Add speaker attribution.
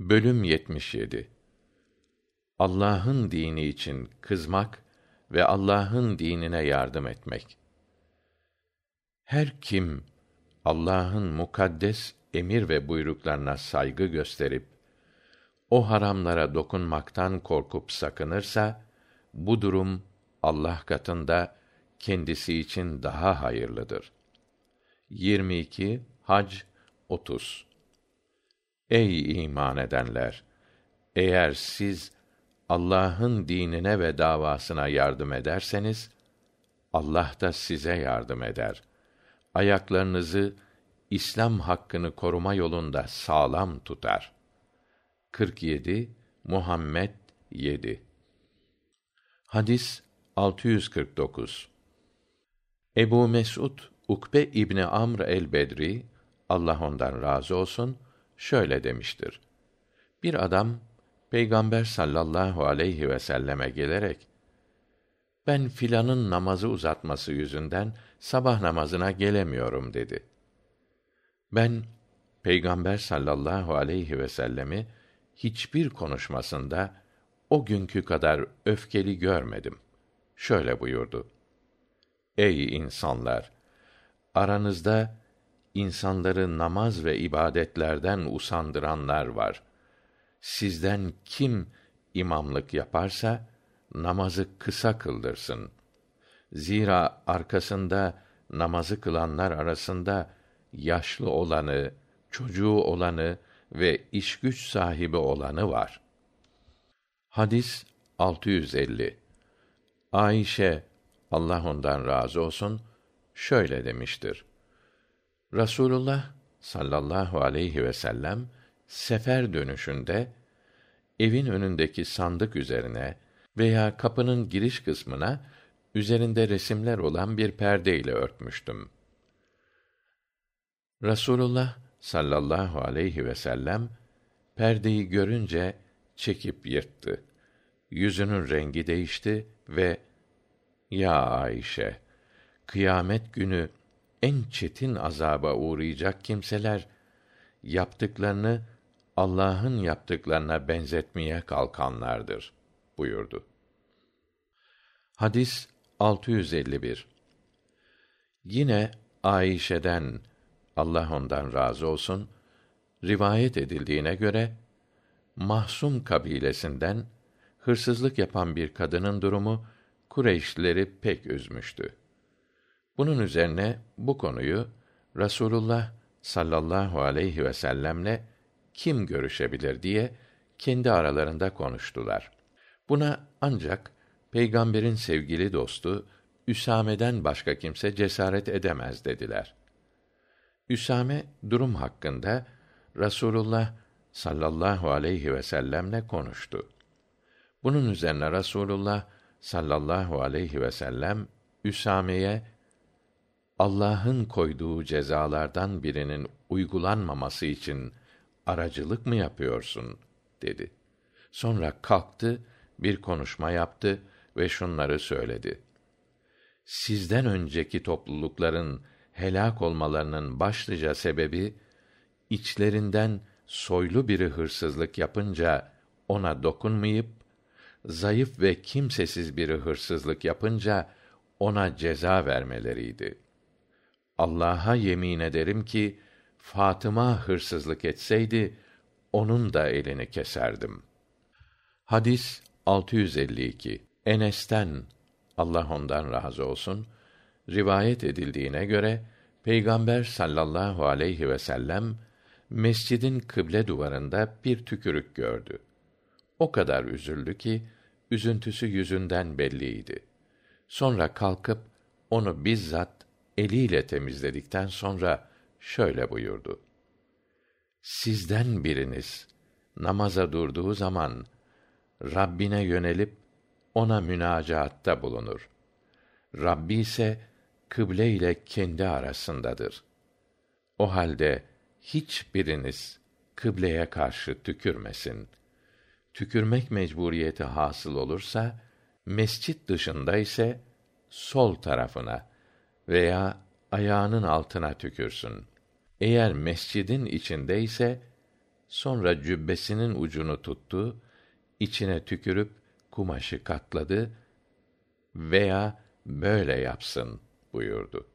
Speaker 1: Bölüm 77 Allah'ın dini için kızmak ve Allah'ın dinine yardım etmek. Her kim Allah'ın mukaddes emir ve buyruklarına saygı gösterip o haramlara dokunmaktan korkup sakınırsa bu durum Allah katında kendisi için daha hayırlıdır. 22 Hac 30 Ey iman edenler! Eğer siz Allah'ın dinine ve davasına yardım ederseniz Allah da size yardım eder. Ayaklarınızı İslam hakkını koruma yolunda sağlam tutar. 47 Muhammed 7 Hadis 649 Ebu Mes'ud Ukbe İbni Amr el-Bedri Allah ondan razı olsun şöyle demiştir. Bir adam Peygamber sallallahu aleyhi ve selleme gelerek ben filanın namazı uzatması yüzünden sabah namazına gelemiyorum dedi. Ben Peygamber sallallahu aleyhi ve sellemi hiçbir konuşmasında o günkü kadar öfkeli görmedim. Şöyle buyurdu: Ey insanlar! Aranızda insanları namaz ve ibadetlerden usandıranlar var. Sizden kim imamlık yaparsa namazı kısa kıldırsın. Zira arkasında namazı kılanlar arasında yaşlı olanı, çocuğu olanı ve iş güç sahibi olanı var. Hadis 650. Ayşe Allah ondan razı olsun şöyle demiştir. Rasulullah sallallahu aleyhi ve sellem sefer dönüşünde evin önündeki sandık üzerine veya kapının giriş kısmına üzerinde resimler olan bir perde ile örtmüştüm. Rasulullah sallallahu aleyhi ve sellem perdeyi görünce çekip yırttı. Yüzünün rengi değişti ve ya Ayşe kıyamet günü en çetin azaba uğrayacak kimseler yaptıklarını Allah'ın yaptıklarına benzetmeye kalkanlardır buyurdu. Hadis 651. Yine Ayşe'den Allah ondan razı olsun rivayet edildiğine göre Mahsum kabilesinden hırsızlık yapan bir kadının durumu Kureyşlileri pek üzmüştü. Bunun üzerine bu konuyu Rasulullah sallallahu aleyhi ve sellemle kim görüşebilir diye kendi aralarında konuştular. Buna ancak peygamberin sevgili dostu Üsame'den başka kimse cesaret edemez dediler. Üsame durum hakkında Rasulullah sallallahu aleyhi ve sellemle konuştu. Bunun üzerine Rasulullah sallallahu aleyhi ve sellem Üsame'ye Allah'ın koyduğu cezalardan birinin uygulanmaması için aracılık mı yapıyorsun dedi. Sonra kalktı, bir konuşma yaptı ve şunları söyledi. Sizden önceki toplulukların helak olmalarının başlıca sebebi içlerinden soylu biri hırsızlık yapınca ona dokunmayıp zayıf ve kimsesiz biri hırsızlık yapınca ona ceza vermeleriydi. Allah'a yemin ederim ki Fatıma hırsızlık etseydi onun da elini keserdim. Hadis 652. Enes'ten Allah ondan razı olsun rivayet edildiğine göre Peygamber sallallahu aleyhi ve sellem mescidin kıble duvarında bir tükürük gördü. O kadar üzüldü ki üzüntüsü yüzünden belliydi. Sonra kalkıp onu bizzat eliyle temizledikten sonra şöyle buyurdu. Sizden biriniz namaza durduğu zaman Rabbine yönelip ona münacaatta bulunur. Rabbi ise kıble ile kendi arasındadır. O halde hiçbiriniz kıbleye karşı tükürmesin. Tükürmek mecburiyeti hasıl olursa mescit dışında ise sol tarafına veya ayağının altına tükürsün. Eğer mescidin içinde ise Sonra cübbesinin ucunu tuttu, içine tükürüp kumaşı katladı veya böyle yapsın buyurdu.